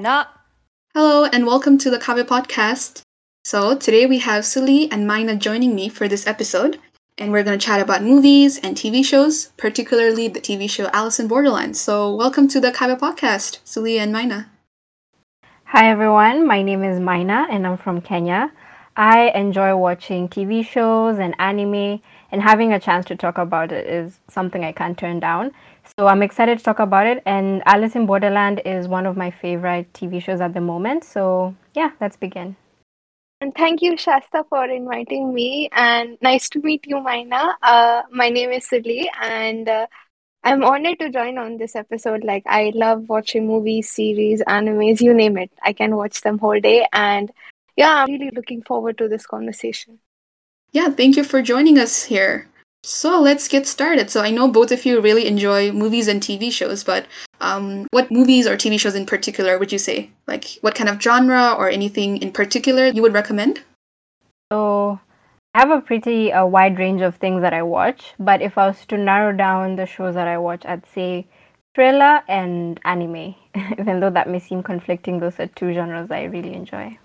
の Hello and welcome to the Kaiwa podcast. So today we have Sulli and Maina joining me for this episode, and we're going to chat about movies and TV shows, particularly the TV show Alice in Borderland. So welcome to the Kaiwa podcast, Sulli and Maina. Hi everyone, my name is Maina and I'm from Kenya. I enjoy watching TV shows and anime, and having a chance to talk about it is something I can't turn down. So I'm excited to talk about it, and Alice in Borderland is one of my favorite TV shows at the moment. So yeah, let's begin. And thank you, Shasta, for inviting me. And nice to meet you, Maina. Uh, my name is Sulli, and uh, I'm honored to join on this episode. Like, I love watching movies, series, animes, you name it. I can watch them whole day. And yeah, I'm really looking forward to this conversation. Yeah, thank you for joining us here. So let's get started. So I know both of you really enjoy movies and TV shows, but um, what movies or TV shows in particular would you say? Like, what kind of genre or anything in particular you would recommend? So I have a pretty uh, wide range of things that I watch, but if I was to narrow down the shows that I watch, I'd say thriller and anime. Even though that may seem conflicting, those are two genres I really enjoy.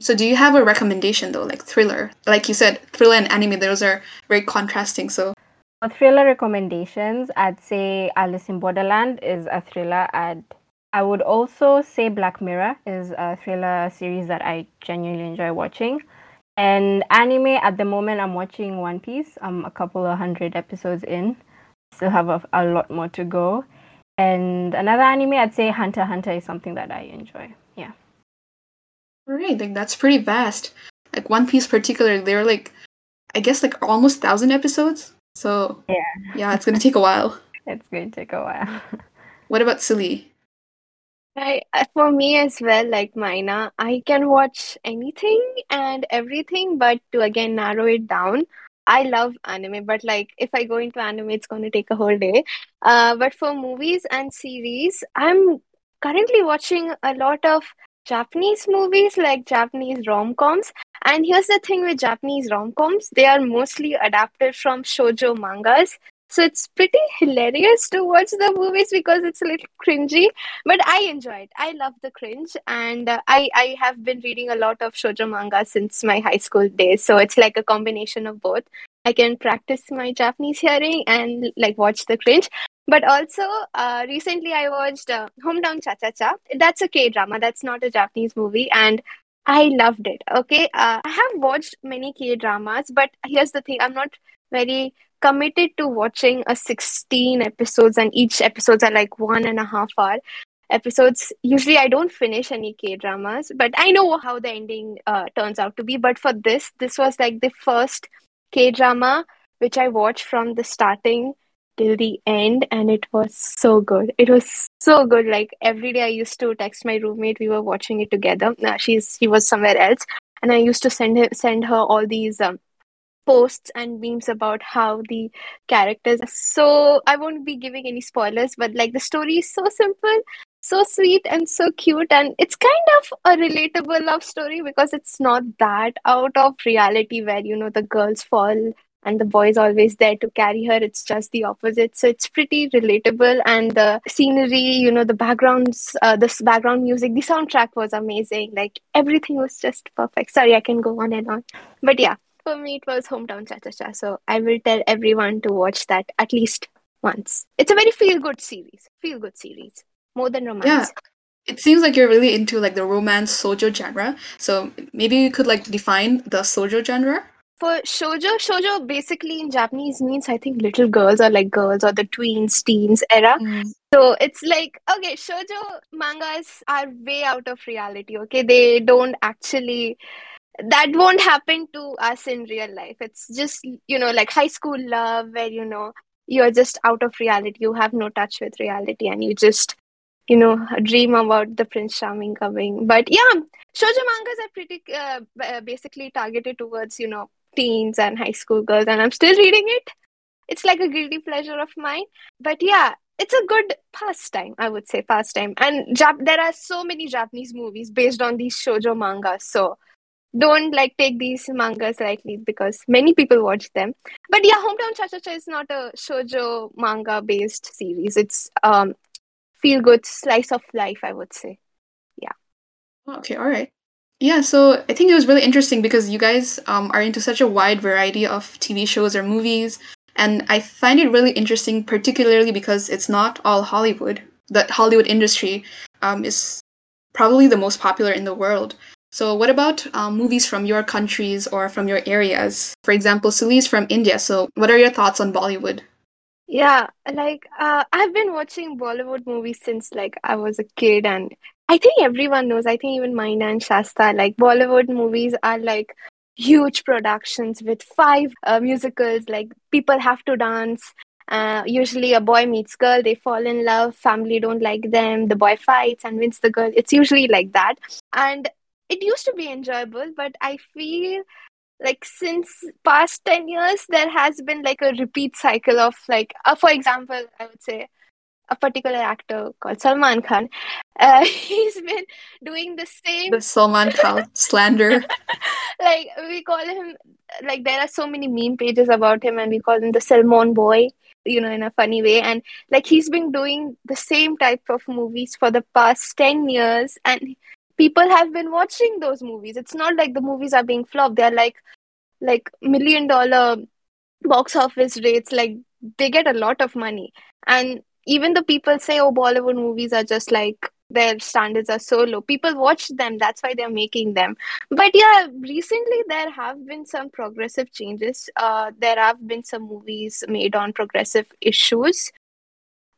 So do you have a recommendation though, like thriller? Like you said, thriller and anime, those are very contrasting. So For thriller recommendations, I'd say Alice in Borderland is a thriller. I'd, I would also say Black Mirror is a thriller series that I genuinely enjoy watching. And anime, at the moment, I'm watching One Piece. I'm a couple of hundred episodes in. Still have a, a lot more to go. And another anime, I'd say Hunter Hunter is something that I enjoy. Yeah. Right, like that's pretty vast. Like One Piece particularly, they're like I guess like almost thousand episodes. So Yeah. yeah, it's gonna take a while. It's going to take a while. What about Sulli? Right. uh, For me as well, like Maina, I can watch anything and everything, but to again narrow it down, I love anime, but like if I go into anime, it's going to take a whole day. Uh, but for movies and series, I'm currently watching a lot of Japanese movies, like Japanese rom-coms. And here's the thing with Japanese rom-coms, they are mostly adapted from shoujo mangas. So it's pretty hilarious to watch the movies because it's a little cringy, but I enjoy it. I love the cringe, and uh, I I have been reading a lot of shoujo manga since my high school days. So it's like a combination of both. I can practice my Japanese hearing and like watch the cringe. But also, uh, recently I watched uh, Hometown Cha Cha Cha. That's a K drama. That's not a Japanese movie, and I loved it. Okay, uh, I have watched many K dramas, but here's the thing: I'm not very committed to watching a 16 episodes, and each episodes are like one and a half hour episodes. Usually, I don't finish any K dramas, but I know how the ending uh, turns out to be. But for this, this was like the first K drama which I watched from the starting till the end, and it was so good. It was so good. Like every day, I used to text my roommate. We were watching it together. Uh, she's she was somewhere else, and I used to send her send her all these. Um, posts and memes about how the characters are so i won't be giving any spoilers but like the story is so simple so sweet and so cute and it's kind of a relatable love story because it's not that out of reality where you know the girls fall and the boy is always there to carry her. It's just the opposite. So it's pretty relatable. And the scenery you know the backgrounds uh, this background music the soundtrack was amazing. Like everything was just perfect. Sorry i can go on and on. But yeah for me it was hometown cha cha cha. So i will tell everyone to watch that at least once. It's a very feel good series. Feel good series. More than romance. Yeah. It seems like you're really into like the romance shoujo genre. So maybe you could like define the shoujo genre. For shoujo shoujo basically in japanese means i think little girls or like girls or the tweens teens era So it's like, okay, shoujo mangas are way out of reality, okay? They don't actually, that won't happen to us in real life. It's just, you know, like high school love where, you know, you're just out of reality. You have no touch with reality and you just, you know, dream about the Prince Charming coming. But yeah, shoujo mangas are pretty uh, uh, basically targeted towards, you know, teens and high school girls, and I'm still reading it. It's like a guilty pleasure of mine. But yeah, it's a good pastime, I would say, pastime. And Jap- there are so many Japanese movies based on these shoujo mangas. So don't like take these mangas lightly because many people watch them. But yeah, Hometown Cha Cha Cha is not a shoujo manga based series. It's um feel good slice of life, I would say. Yeah. Okay, all right. Yeah, so I think it was really interesting because you guys um, are into such a wide variety of TV shows or movies. And I find it really interesting, particularly because it's not all Hollywood. The Hollywood industry um, is probably the most popular in the world. So, what about um, movies from your countries or from your areas? For example, Sulli's from India. So, what are your thoughts on Bollywood? Yeah, like uh, I've been watching Bollywood movies since like I was a kid, and I think everyone knows. I think even Maina and Shasta, like Bollywood movies are like huge productions with five uh, musicals. Like people have to dance. Uh, usually, a boy meets girl, they fall in love, family don't like them, the boy fights and wins the girl. It's usually like that, and it used to be enjoyable, but I feel like since past 10 years there has been like a repeat cycle of like uh, for example i would say a particular actor called salman khan. Uh, he's been doing the same the salman khan slander. Like we call him like there are so many meme pages about him and we call him the salmon boy you know in a funny way. And like he's been doing the same type of movies for the past 10 years and people have been watching those movies. It's not like the movies are being flopped. They're like like million dollar box office rates. Like they get a lot of money. And even the people say oh bollywood movies are just like their standards are so low people watch them that's why they're making them but yeah recently there have been some progressive changes uh, there have been some movies made on progressive issues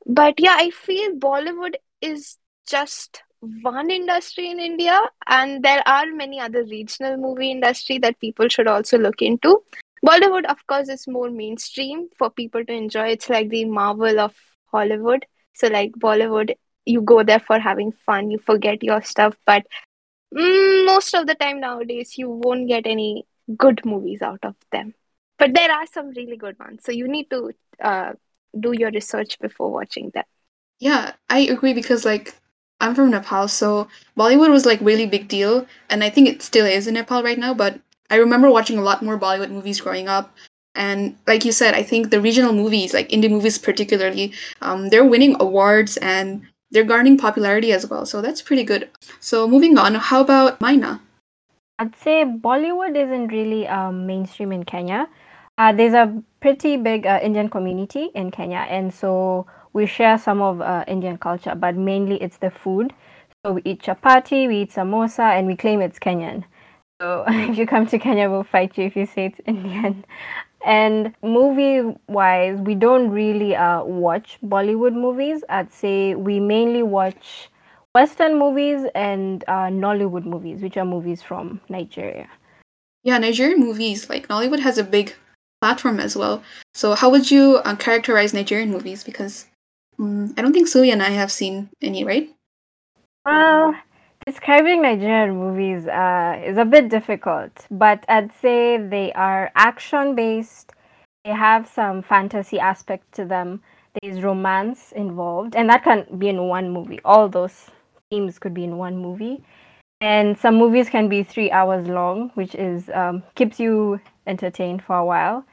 but yeah i feel bollywood is just one industry in India, and there are many other regional movie industry that people should also look into. Bollywood, of course, is more mainstream for people to enjoy. It's like the Marvel of Hollywood. So, like Bollywood, you go there for having fun, you forget your stuff, but mm, most of the time nowadays, you won't get any good movies out of them. But there are some really good ones. So, you need to uh, do your research before watching them. Yeah, I agree because, like, I'm from Nepal, so Bollywood was like really big deal, and I think it still is in Nepal right now. But I remember watching a lot more Bollywood movies growing up, and like you said, I think the regional movies, like indie movies particularly, um, they're winning awards and they're garnering popularity as well. So that's pretty good. So moving on, how about Maina? I'd say Bollywood isn't really um, mainstream in Kenya. Uh, there's a pretty big uh, Indian community in Kenya, and so we share some of uh, Indian culture, but mainly it's the food. So we eat chapati, we eat samosa, and we claim it's Kenyan. So if you come to Kenya, we'll fight you if you say it's Indian. And movie wise, we don't really uh, watch Bollywood movies. I'd say we mainly watch Western movies and uh, Nollywood movies, which are movies from Nigeria. Yeah, Nigerian movies, like Nollywood has a big platform as well. So, how would you uh, characterize Nigerian movies? Because Mm, I don't think Sulli and I have seen any, right? Well, describing Nigerian movies uh, is a bit difficult, but I'd say they are action based. They have some fantasy aspect to them. There's romance involved, and that can be in one movie. All those themes could be in one movie. And some movies can be three hours long, which is um, keeps you entertained for a while.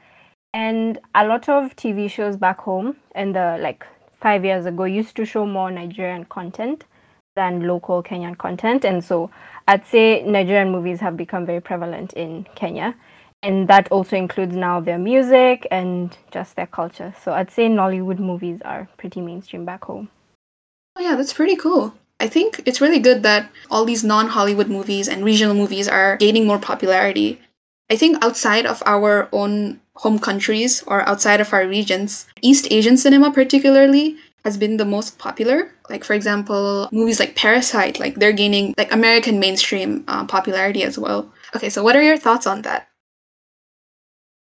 And a lot of TV shows back home in the like five years ago used to show more Nigerian content than local Kenyan content. And so I'd say Nigerian movies have become very prevalent in Kenya. And that also includes now their music and just their culture. So I'd say Nollywood movies are pretty mainstream back home. Oh, yeah, that's pretty cool. I think it's really good that all these non Hollywood movies and regional movies are gaining more popularity. I think outside of our own home countries or outside of our regions, East Asian cinema particularly has been the most popular. Like for example, movies like Parasite, like they're gaining like American mainstream uh, popularity as well. Okay, so what are your thoughts on that?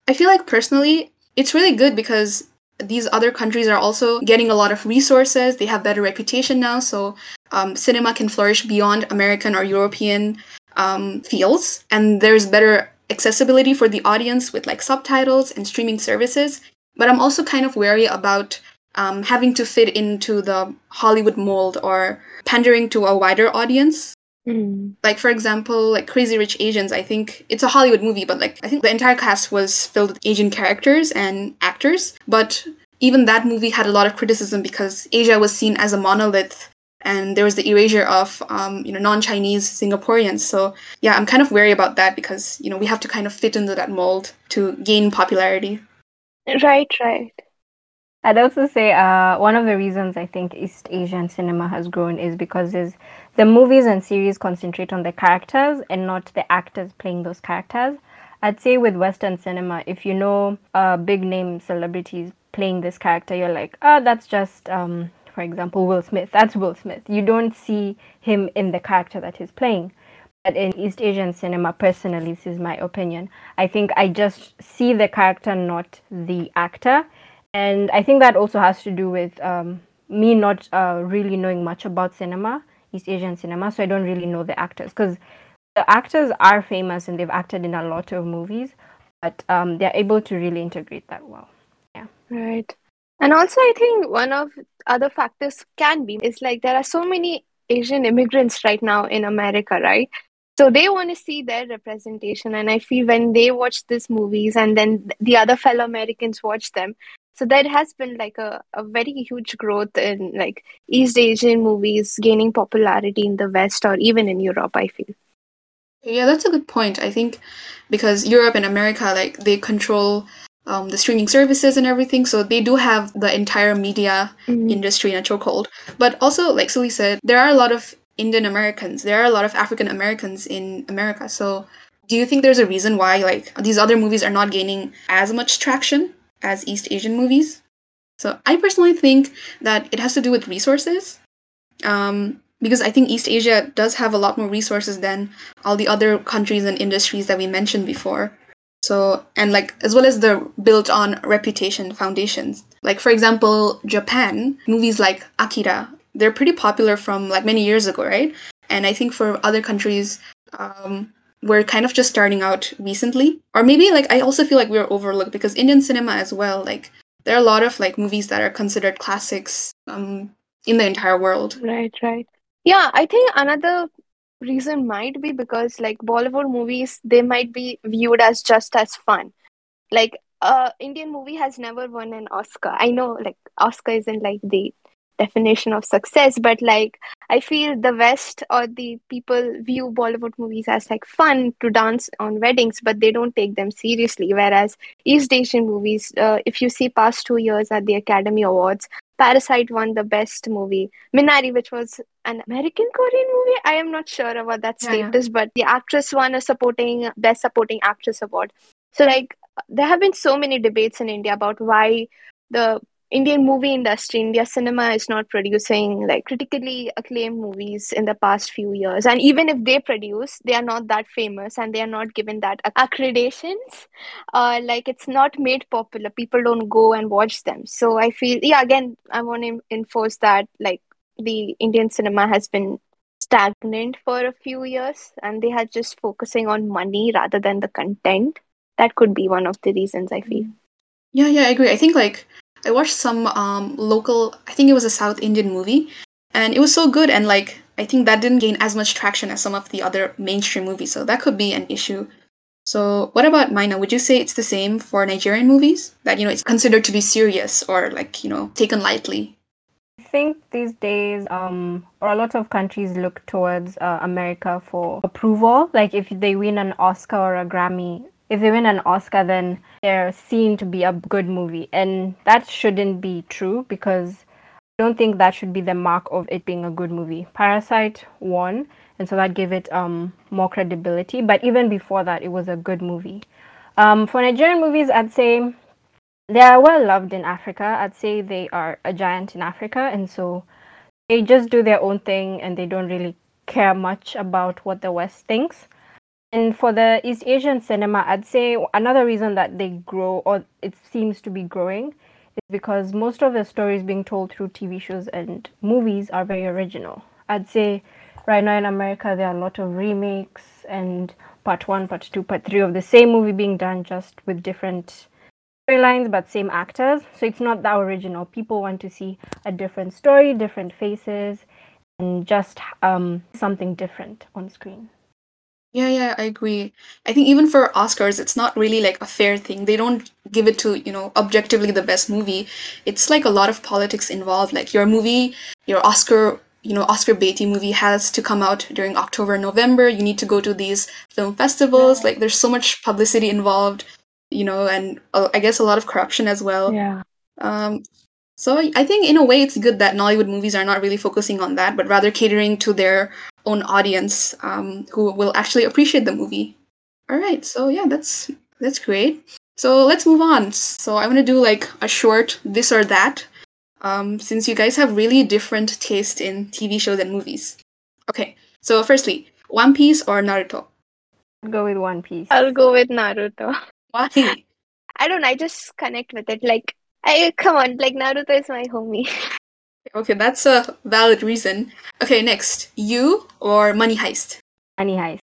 I feel like personally, it's really good because these other countries are also getting a lot of resources. They have better reputation now, so um, cinema can flourish beyond American or European um, fields, and there's better accessibility for the audience with like subtitles and streaming services. But I'm also kind of wary about um, having to fit into the Hollywood mold or pandering to a wider audience. Mm. Like for example, like Crazy Rich Asians, I think it's a Hollywood movie, but like I think the entire cast was filled with Asian characters and actors. But even that movie had a lot of criticism because Asia was seen as a monolith and there was the erasure of um, you know non-Chinese Singaporeans. So yeah, I'm kind of wary about that because you know we have to kind of fit into that mold to gain popularity. Right, right. I'd also say uh, one of the reasons I think East Asian cinema has grown is because the movies and series concentrate on the characters and not the actors playing those characters. I'd say with Western cinema, if you know uh, big name celebrities playing this character, you're like, oh, that's just, um, for example, Will Smith. That's Will Smith. You don't see him in the character that he's playing. But in East Asian cinema, personally, this is my opinion. I think I just see the character, not the actor. And I think that also has to do with um, me not uh, really knowing much about cinema, East Asian cinema. So I don't really know the actors because the actors are famous and they've acted in a lot of movies, but um, they're able to really integrate that well. Yeah. Right. And also, I think one of other factors can be is like there are so many Asian immigrants right now in America, right? So they want to see their representation. And I feel when they watch these movies and then the other fellow Americans watch them, so there has been like a, a very huge growth in like East Asian movies gaining popularity in the West or even in Europe, I feel. Yeah, that's a good point. I think because Europe and America, like they control um, the streaming services and everything, so they do have the entire media mm-hmm. industry in a chokehold. But also, like Sulli said, there are a lot of Indian Americans, there are a lot of African Americans in America. So, do you think there's a reason why like these other movies are not gaining as much traction as East Asian movies? So, I personally think that it has to do with resources. Um, because I think East Asia does have a lot more resources than all the other countries and industries that we mentioned before. So, and like, as well as the built on reputation foundations. Like, for example, Japan, movies like Akira, they're pretty popular from like many years ago, right? And I think for other countries, um, we're kind of just starting out recently. Or maybe like, I also feel like we're overlooked because Indian cinema as well, like, there are a lot of like movies that are considered classics um, in the entire world. Right, right. Yeah, I think another reason might be because like Bollywood movies, they might be viewed as just as fun. Like uh Indian movie has never won an Oscar. I know like Oscar isn't like the definition of success, but like I feel the West or the people view Bollywood movies as like fun to dance on weddings, but they don't take them seriously. Whereas East Asian movies, uh, if you see past two years at the Academy Awards, Parasite won the best movie. Minari, which was an American Korean movie, I am not sure about that status, yeah. but the actress won a supporting best supporting actress award. So like there have been so many debates in India about why the Indian movie industry, India cinema is not producing like critically acclaimed movies in the past few years. And even if they produce, they are not that famous and they are not given that accreditations. Uh, like it's not made popular. People don't go and watch them. So I feel, yeah, again, I want to enforce that like the Indian cinema has been stagnant for a few years and they are just focusing on money rather than the content. That could be one of the reasons I feel. Yeah, yeah, I agree. I think like I watched some um, local, I think it was a South Indian movie, and it was so good. And like, I think that didn't gain as much traction as some of the other mainstream movies. So that could be an issue. So, what about Maina? Would you say it's the same for Nigerian movies? That, you know, it's considered to be serious or like, you know, taken lightly? I think these days, um, or a lot of countries look towards uh, America for approval. Like if they win an Oscar or a Grammy, if they win an Oscar, then they're seen to be a good movie. And that shouldn't be true because I don't think that should be the mark of it being a good movie. Parasite won, and so that gave it um, more credibility. But even before that, it was a good movie. Um, for Nigerian movies, I'd say they are well loved in Africa. I'd say they are a giant in Africa, and so they just do their own thing and they don't really care much about what the West thinks. And for the East Asian cinema, I'd say another reason that they grow or it seems to be growing is because most of the stories being told through TV shows and movies are very original. I'd say right now in America there are a lot of remakes and part one, part two, part three of the same movie being done just with different storylines but same actors. So it's not that original. People want to see a different story, different faces, and just um, something different on screen. Yeah, yeah, I agree. I think even for Oscars, it's not really like a fair thing. They don't give it to, you know, objectively the best movie. It's like a lot of politics involved. Like your movie, your Oscar, you know Oscar Beatty movie has to come out during October, November. You need to go to these film festivals. Like there's so much publicity involved, you know, and uh, I guess a lot of corruption as well. Yeah. Um, so I think in a way it's good that Nollywood movies are not really focusing on that, but rather catering to their own audience um, who will actually appreciate the movie. All right, so yeah, that's that's great. So let's move on. So I want to do like a short this or that, um, since you guys have really different taste in TV shows and movies. Okay, so firstly, One Piece or Naruto? I'll go with One Piece. I'll go with Naruto. Why? I don't know, I just connect with it. Like, I come on, like Naruto is my homie. Okay, that's a valid reason. Okay, next, you or Money Heist? Money Heist.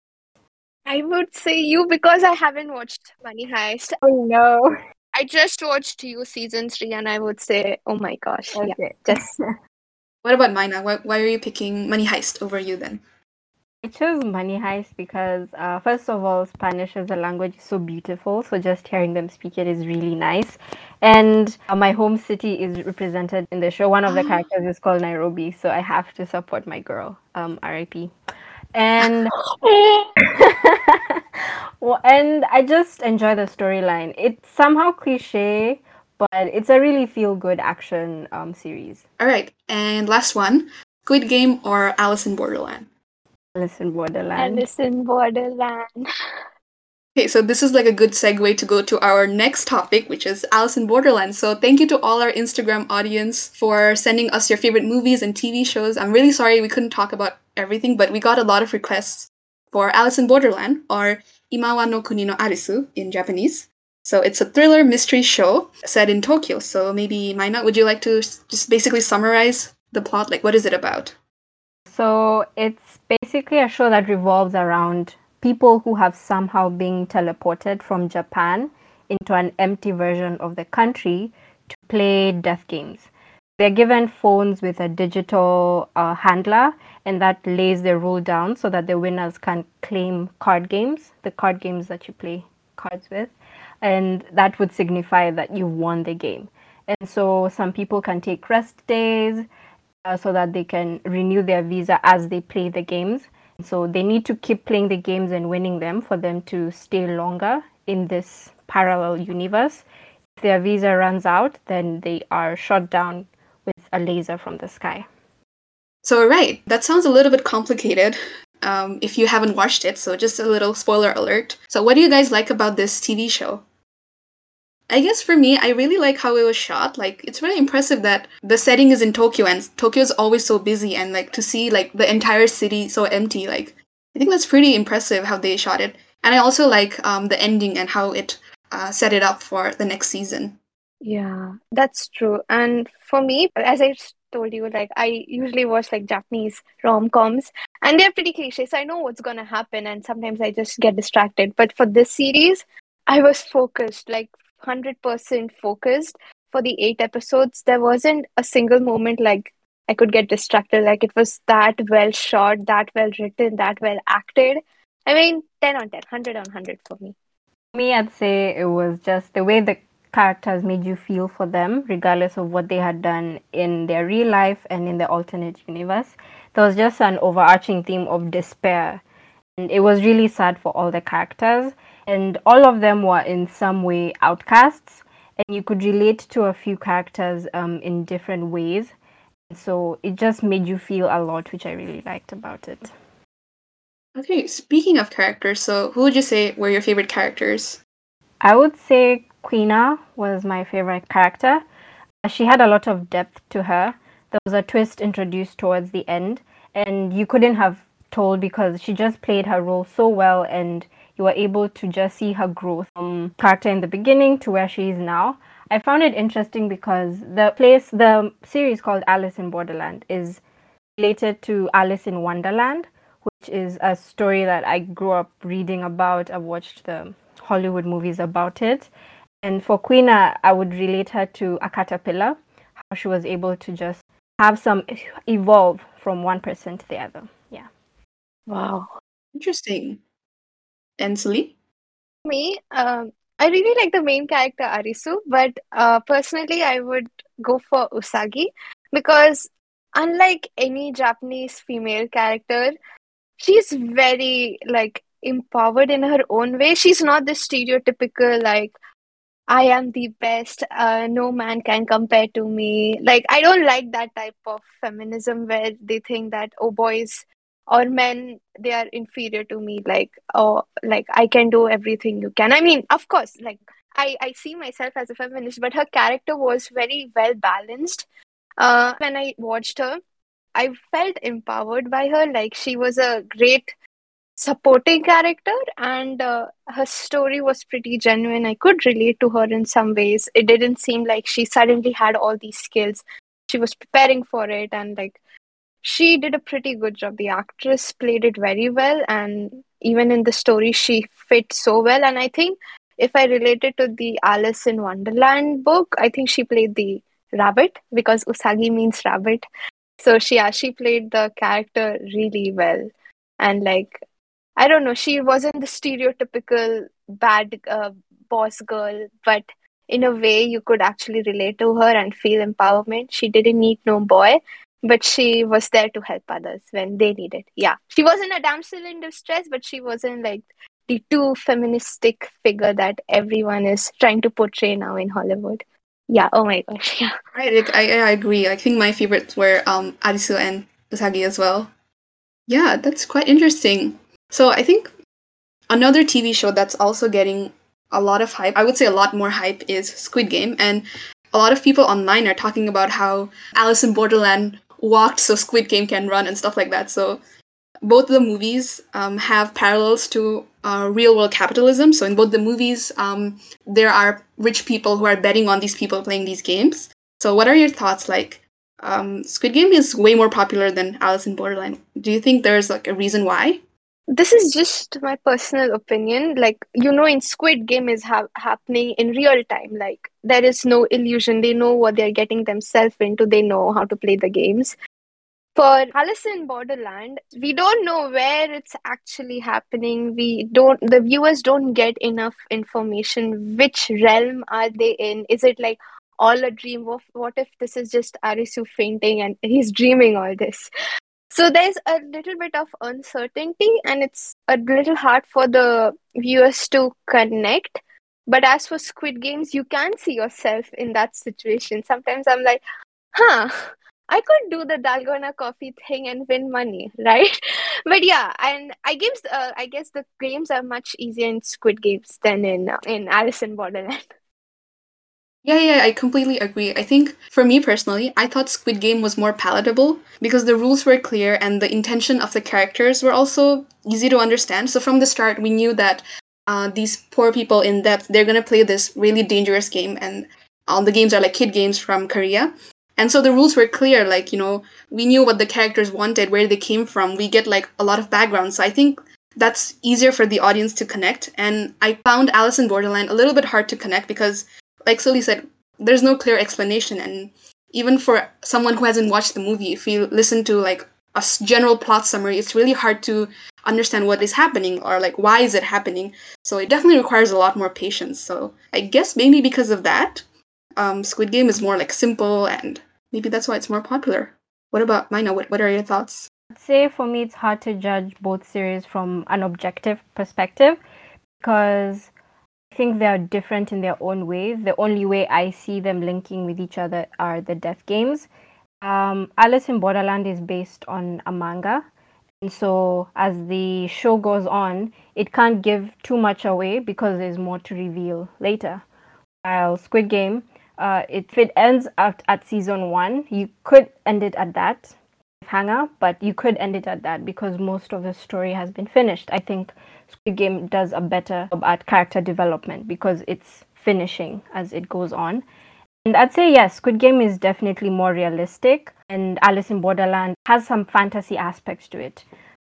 I would say you because I haven't watched Money Heist. Oh no. I just watched you season three, and I would say, oh my gosh, yeah, Okay. just What about Maina? Why, why are you picking Money Heist over you then? I chose Money Heist because, uh, first of all, Spanish as a language is so beautiful. So just hearing them speak it is really nice. And uh, my home city is represented in the show. One of the characters is called Nairobi. So I have to support my girl, um, RIP. And well, and I just enjoy the storyline. It's somehow cliche, but it's a really feel good action um, series. All right, and last one, Squid Game or Alice in Borderland? Alice in Borderland. Alice in Borderland. Okay, so this is like a good segue to go to our next topic, which is Alice in Borderland. So thank you to all our Instagram audience for sending us your favorite movies and TV shows. I'm really sorry we couldn't talk about everything, but we got a lot of requests for Alice in Borderland, or Imawa no Kuni no Arisu in Japanese. So it's a thriller mystery show set in Tokyo. So maybe Maina, would you like to just basically summarize the plot? Like, what is it about? So it's basically a show that revolves around people who have somehow been teleported from Japan into an empty version of the country to play death games. They're given phones with a digital uh, handler, and that lays the rule down so that the winners can claim card games, the card games that you play cards with, and that would signify that you won the game. And so some people can take rest days, uh, so that they can renew their visa as they play the games. So they need to keep playing the games and winning them for them to stay longer in this parallel universe. If their visa runs out, then they are shot down with a laser from the sky. So, right, that sounds a little bit complicated um, if you haven't watched it. So, just a little spoiler alert. So, what do you guys like about this TV show? I guess for me, I really like how it was shot. Like, it's really impressive that the setting is in Tokyo and Tokyo is always so busy, and like to see like the entire city so empty. Like, I think that's pretty impressive how they shot it. And I also like um, the ending and how it uh, set it up for the next season. Yeah, that's true. And for me, as I told you, like I usually watch like Japanese rom-coms and they're pretty cliche, so I know what's gonna happen and sometimes I just get distracted. But for this series, I was focused, like 100% focused for the eight episodes. There wasn't a single moment like I could get distracted. Like it was that well shot, that well written, that well acted. I mean, 10 on 10, 100 on 100 for me. Me, I'd say it was just the way the characters made you feel for them, regardless of what they had done in their real life and in the alternate universe. There was just an overarching theme of despair. And it was really sad for all the characters. And all of them were in some way outcasts. And you could relate to a few characters um, in different ways. So it just made you feel a lot, which I really liked about it. Okay, speaking of characters, so who would you say were your favorite characters? I would say Kuina was my favorite character. She had a lot of depth to her. There was a twist introduced towards the end, and you couldn't have told because she just played her role so well, and you were able to just see her growth from character in the beginning to where she is now. I found it interesting because the place, the series called Alice in Borderland, is related to Alice in Wonderland, which is a story that I grew up reading about. I've watched the Hollywood movies about it. And for Kuina, I would relate her to a caterpillar, how she was able to just have some evolve from one person to the other. Yeah. Wow. Interesting. And Sulli? me, um, I really like the main character Arisu, but uh, personally, I would go for Usagi because unlike any Japanese female character, she's very like empowered in her own way. She's not the stereotypical like I am the best. Uh, no man can compare to me. Like I don't like that type of feminism where they think that oh boys or men they are inferior to me. Like oh like I can do everything you can. I mean of course like I I see myself as a feminist, but her character was very well balanced. Uh, when I watched her, I felt empowered by her. Like she was a great supporting character and uh, her story was pretty genuine i could relate to her in some ways it didn't seem like she suddenly had all these skills she was preparing for it and like she did a pretty good job. The actress played it very well and even in the story she fit so well. And i think if i related to the alice in wonderland book i think she played the rabbit because usagi means rabbit. So she she played the character really well. And like I don't know, she wasn't the stereotypical bad uh, boss girl, but in a way you could actually relate to her and feel empowerment. She didn't need no boy, but she was there to help others when they needed. Yeah, she wasn't a damsel in distress, but she wasn't like the too feministic figure that everyone is trying to portray now in Hollywood. Yeah. Oh my gosh. Yeah. Right. I I agree. I think my favorites were um Arisu and Usagi as well. Yeah, that's quite interesting. So I think another TV show that's also getting a lot of hype, I would say a lot more hype, is Squid Game. And a lot of people online are talking about how Alice in Borderland walked so Squid Game can run and stuff like that. So both the movies um, have parallels to uh, real world capitalism. So in both the movies, um, there are rich people who are betting on these people playing these games. So what are your thoughts? Like, um, Squid Game is way more popular than Alice in Borderland. Do you think there's like a reason why? This is just my personal opinion. Like you know in squid game is ha- happening in real time. Like there is no illusion. They know what they're getting themselves into. They know how to play the games. For alice in borderland we don't know where it's actually happening. We don't the viewers don't get enough information. Which realm are they in? Is it like all a dream? Of what if this is just arisu fainting and he's dreaming all this so there's a little bit of uncertainty and it's a little hard for the viewers to connect. But as for squid games you can see yourself in that situation. Sometimes i'm like huh i could do the dalgona coffee thing and win money right? But yeah and i guess uh, i guess the games are much easier in squid games than in uh, in alice in borderland Yeah, yeah, I completely agree. I think for me personally, I thought Squid Game was more palatable because the rules were clear and the intention of the characters were also easy to understand. So from the start, we knew that uh, these poor people in depth, they're gonna play this really dangerous game, and all the games are like kid games from Korea. And so the rules were clear, like, you know, we knew what the characters wanted, where they came from. We get like a lot of background. So I think that's easier for the audience to connect. And I found Alice in Borderland a little bit hard to connect because like Sulli said, there's no clear explanation, and even for someone who hasn't watched the movie, if you listen to like a general plot summary, it's really hard to understand what is happening or like why is it happening. So it definitely requires a lot more patience. So I guess maybe because of that, um, Squid Game is more like simple, and maybe that's why it's more popular. What about Maina? What, what are your thoughts? Say for me, it's hard to judge both series from an objective perspective because I think they are different in their own ways. The only way I see them linking with each other are the death games. Um, Alice in Borderland is based on a manga. And so, as the show goes on, it can't give too much away because there's more to reveal later. While Squid Game, uh, if it ends at, at season one, you could end it at that hanger, but you could end it at that because most of the story has been finished. I think Squid Game does a better job at character development because it's finishing as it goes on. And I'd say yes, Squid Game is definitely more realistic, and Alice in Borderland has some fantasy aspects to it.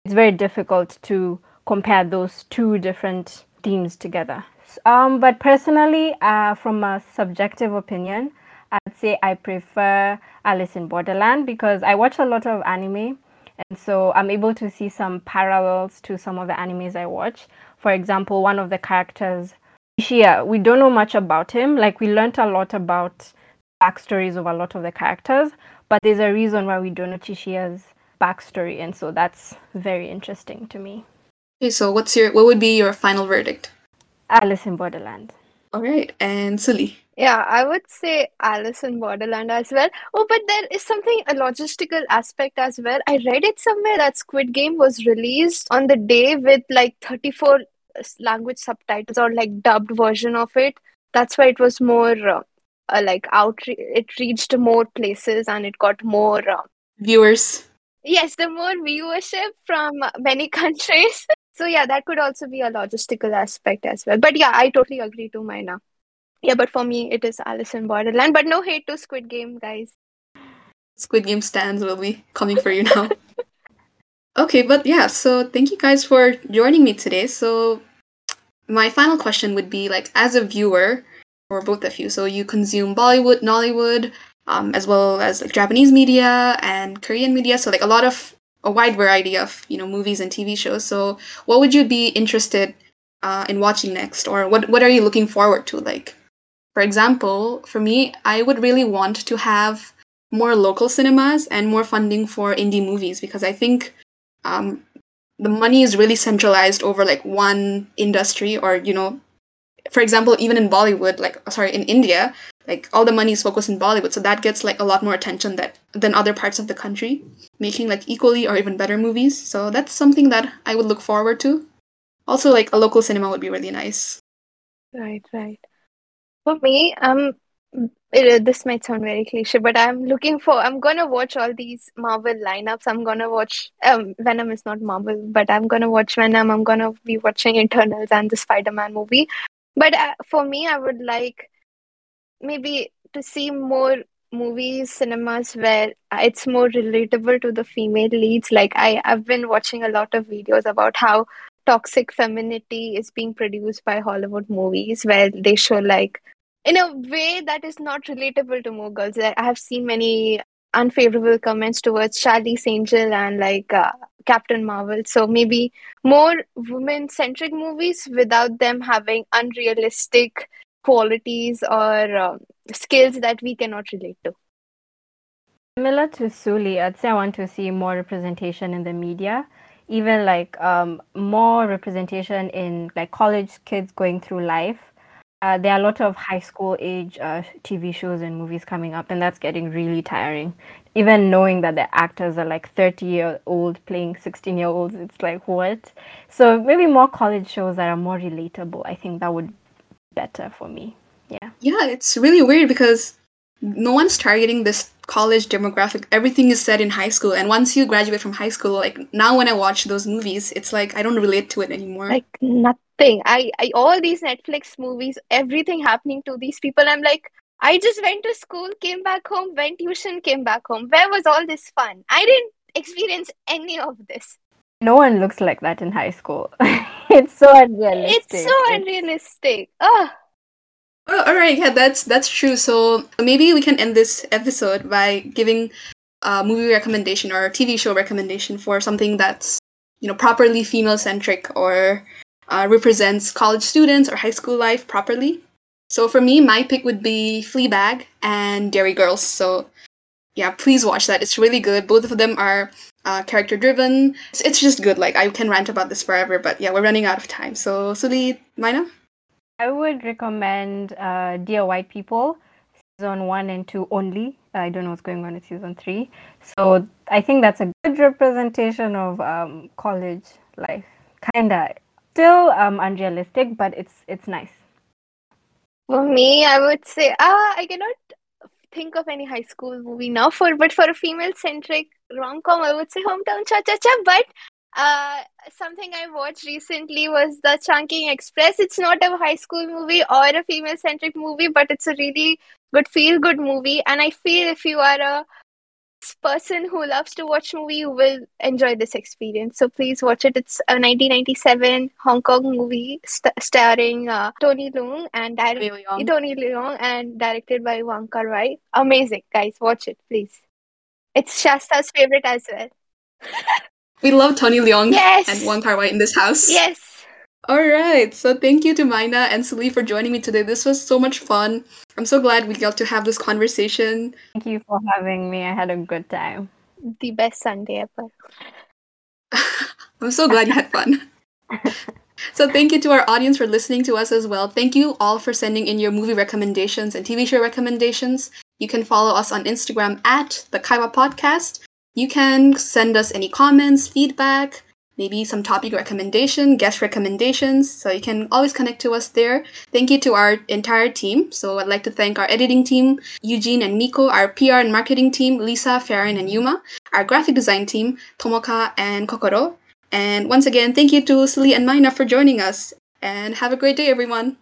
It's very difficult to compare those two different themes together. Um, but personally, uh, from a subjective opinion, I'd say I prefer Alice in Borderland because I watch a lot of anime and so I'm able to see some parallels to some of the animes I watch. For example, one of the characters, Shia, we don't know much about him. Like we learned a lot about backstories of a lot of the characters, but there's a reason why we don't know Chishia's backstory, and so that's very interesting to me. Okay, so what's your what would be your final verdict? Alice in Borderland. All right, and Sulli. Yeah, I would say Alice in Borderland as well. Oh, but there is something, a logistical aspect as well. I read it somewhere that Squid Game was released on the day with like 34 language subtitles or like dubbed version of it. That's why it was more uh, uh, like out, it reached more places and it got more uh, viewers. Yes, the more viewership from many countries. so yeah, that could also be a logistical aspect as well. But yeah, I totally agree to Maina. Yeah, but for me, it is Alice in Borderland. But no hate to Squid Game, guys. Squid Game stands will be coming for you now. okay, but yeah, so thank you guys for joining me today. So my final question would be like, as a viewer, or both of you, so you consume Bollywood, Nollywood, um, as well as like Japanese media and Korean media. So like a lot of a wide variety of you know movies and TV shows. So what would you be interested uh, in watching next, or what what are you looking forward to? Like for example, for me, I would really want to have more local cinemas and more funding for indie movies because I think um, the money is really centralized over like one industry or you know for example even in bollywood like sorry in india like all the money is focused in bollywood so that gets like a lot more attention that than other parts of the country making like equally or even better movies. So that's something that i would look forward to. Also like a local cinema would be really nice. Right right for me, um, it, this might sound very cliche, but I'm looking for. I'm gonna watch all these Marvel lineups. I'm gonna watch. Um, Venom is not Marvel, but I'm gonna watch Venom. I'm gonna be watching Eternals and the Spider-Man movie. But uh, for me, I would like maybe to see more movies, cinemas where it's more relatable to the female leads. Like I, I've been watching a lot of videos about how toxic femininity is being produced by Hollywood movies, where they show like in a way that is not relatable to more girls. I have seen many unfavorable comments towards Charlie's Angel and like uh, Captain Marvel. So maybe more women centric movies without them having unrealistic qualities or um, skills that we cannot relate to. Similar to Sulli, I'd say I want to see more representation in the media, even like um, more representation in like college kids going through life uh, there are a lot of high school age uh, TV shows and movies coming up, and that's getting really tiring. Even knowing that the actors are like 30 year old playing 16 year olds, it's like, what? So maybe more college shows that are more relatable. I think that would be better for me. Yeah. Yeah, it's really weird because no one's targeting this college demographic. Everything is set in high school, and once you graduate from high school, like now when I watch those movies, it's like I don't relate to it anymore. Like nothing. I, I all these Netflix movies, everything happening to these people. I'm like, I just went to school, came back home, went tuition, came back home. Where was all this fun? I didn't experience any of this. No one looks like that in high school. it's so unrealistic. It's so unrealistic. Oh. Oh, all right. Yeah, that's that's true. So maybe we can end this episode by giving a movie recommendation or a TV show recommendation for something that's you know properly female centric or uh, represents college students or high school life properly. So for me, my pick would be Fleabag and Derry Girls. So yeah, please watch that. It's really good. Both of them are uh, character driven. It's, it's just good. Like I can rant about this forever, but yeah, we're running out of time. So Sulli, Maina. I would recommend uh, Dear White People, season one and two only. I don't know what's going on in season three. So I think that's a good representation of um, college life. Kinda still um, unrealistic, but it's it's nice. For me, I would say, ah, I cannot think of any high school movie now for, but for a female centric rom com, I would say Hometown Cha Cha Cha. But uh, something I watched recently was the Chungking Express. It's not a high school movie or a female centric movie, but it's a really good feel good movie. And I feel if you are a person who loves to watch movie, you will enjoy this experience. So please watch it. It's a 1997 Hong Kong movie st- starring uh, Tony Leung and di- Tony Leung and directed by Wong Kar Wai. Amazing, guys! Watch it, please. It's Shasta's favorite as well. We love Tony Leung yes. and Wong Kar Wai in this house. Yes. All right. So thank you to Maina and Sulli for joining me today. This was so much fun. I'm so glad we got to have this conversation. Thank you for having me. I had a good time. The best Sunday ever. I'm so glad you had fun. so thank you to our audience for listening to us as well. Thank you all for sending in your movie recommendations and TV show recommendations. You can follow us on Instagram at the Kaiwa Podcast. You can send us any comments, feedback, maybe some topic recommendation, guest recommendations. So you can always connect to us there. Thank you to our entire team. So I'd like to thank our editing team, Eugene and Miko, our PR and marketing team, Lisa, Farron, and Yuma, our graphic design team, Tomoka and Kokoro. And once again, thank you to Sulli and Maina for joining us. And have a great day, everyone.